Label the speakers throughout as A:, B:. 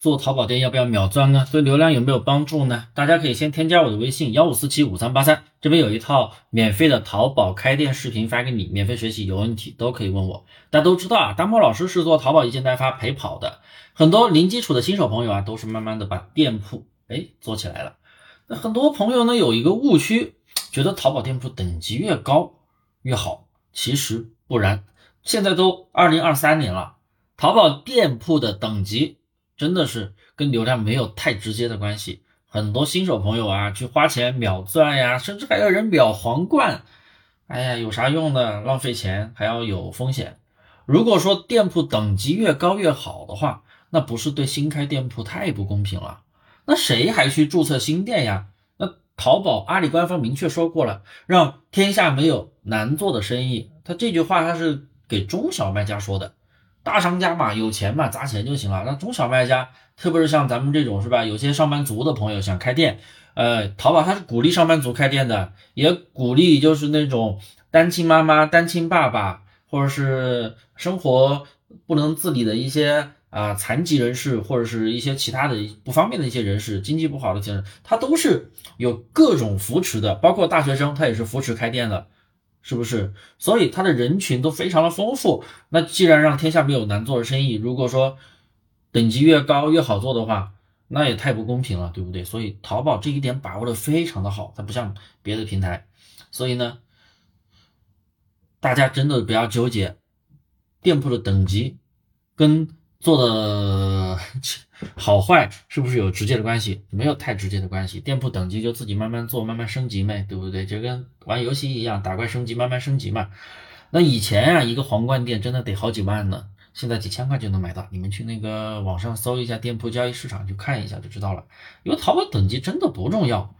A: 做淘宝店要不要秒钻呢？对流量有没有帮助呢？大家可以先添加我的微信幺五四七五三八三，这边有一套免费的淘宝开店视频发给你，免费学习，有问题都可以问我。大家都知道啊，大猫老师是做淘宝一件代发陪跑的，很多零基础的新手朋友啊，都是慢慢的把店铺哎做起来了。那很多朋友呢有一个误区，觉得淘宝店铺等级越高越好，其实不然。现在都二零二三年了，淘宝店铺的等级。真的是跟流量没有太直接的关系。很多新手朋友啊，去花钱秒钻呀，甚至还有人秒皇冠，哎呀，有啥用呢？浪费钱，还要有风险。如果说店铺等级越高越好的话，那不是对新开店铺太不公平了？那谁还去注册新店呀？那淘宝阿里官方明确说过了，让天下没有难做的生意。他这句话他是给中小卖家说的。大商家嘛，有钱嘛，砸钱就行了。那中小卖家，特别是像咱们这种是吧？有些上班族的朋友想开店，呃，淘宝它是鼓励上班族开店的，也鼓励就是那种单亲妈妈、单亲爸爸，或者是生活不能自理的一些啊残疾人士，或者是一些其他的不方便的一些人士，经济不好的人，他都是有各种扶持的，包括大学生，他也是扶持开店的。是不是？所以它的人群都非常的丰富。那既然让天下没有难做的生意，如果说等级越高越好做的话，那也太不公平了，对不对？所以淘宝这一点把握的非常的好，它不像别的平台。所以呢，大家真的不要纠结店铺的等级跟。做的 好坏是不是有直接的关系？没有太直接的关系。店铺等级就自己慢慢做，慢慢升级呗，对不对？就跟玩游戏一样，打怪升级，慢慢升级嘛。那以前啊，一个皇冠店真的得好几万呢，现在几千块就能买到。你们去那个网上搜一下店铺交易市场，去看一下就知道了。因为淘宝等级真的不重要，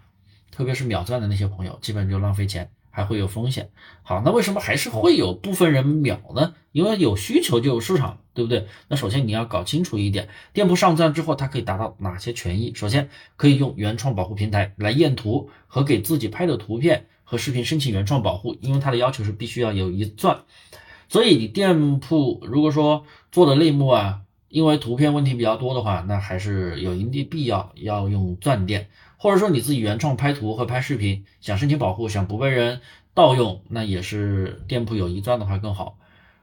A: 特别是秒钻的那些朋友，基本就浪费钱。还会有风险。好，那为什么还是会有部分人秒呢？因为有需求就有市场，对不对？那首先你要搞清楚一点，店铺上钻之后，它可以达到哪些权益？首先可以用原创保护平台来验图和给自己拍的图片和视频申请原创保护，因为它的要求是必须要有一钻。所以你店铺如果说做的类目啊，因为图片问题比较多的话，那还是有一定必要要用钻店。或者说你自己原创拍图和拍视频，想申请保护，想不被人盗用，那也是店铺有一钻的话更好。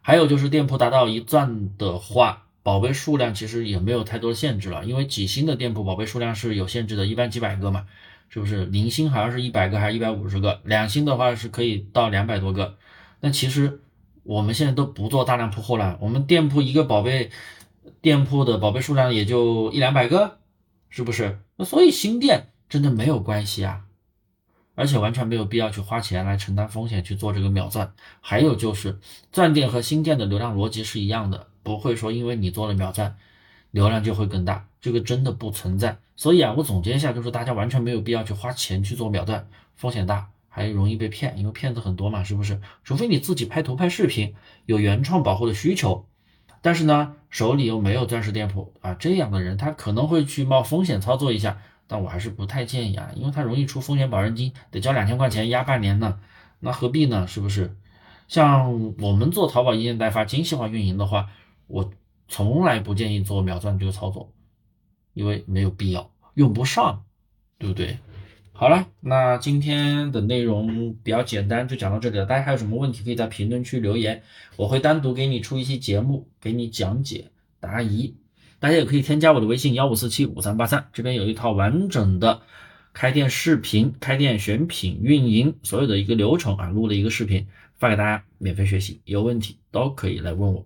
A: 还有就是店铺达到一钻的话，宝贝数量其实也没有太多的限制了，因为几星的店铺宝贝数量是有限制的，一般几百个嘛，是不是？零星好像是一百个还是一百五十个，两星的话是可以到两百多个。那其实我们现在都不做大量铺货了，我们店铺一个宝贝店铺的宝贝数量也就一两百个，是不是？那所以新店。真的没有关系啊，而且完全没有必要去花钱来承担风险去做这个秒钻。还有就是钻店和新店的流量逻辑是一样的，不会说因为你做了秒钻，流量就会更大，这个真的不存在。所以啊，我总结一下，就是大家完全没有必要去花钱去做秒钻，风险大，还容易被骗，因为骗子很多嘛，是不是？除非你自己拍图拍视频，有原创保护的需求，但是呢，手里又没有钻石店铺啊，这样的人他可能会去冒风险操作一下。但我还是不太建议啊，因为它容易出风险保证金，得交两千块钱压半年呢，那何必呢？是不是？像我们做淘宝一件代发精细化运营的话，我从来不建议做秒钻这个操作，因为没有必要，用不上，对不对？好了，那今天的内容比较简单，就讲到这里了。大家还有什么问题，可以在评论区留言，我会单独给你出一期节目，给你讲解答疑。大家也可以添加我的微信幺五四七五三八三，这边有一套完整的开店视频、开店选品、运营所有的一个流程啊，录了一个视频发给大家免费学习，有问题都可以来问我。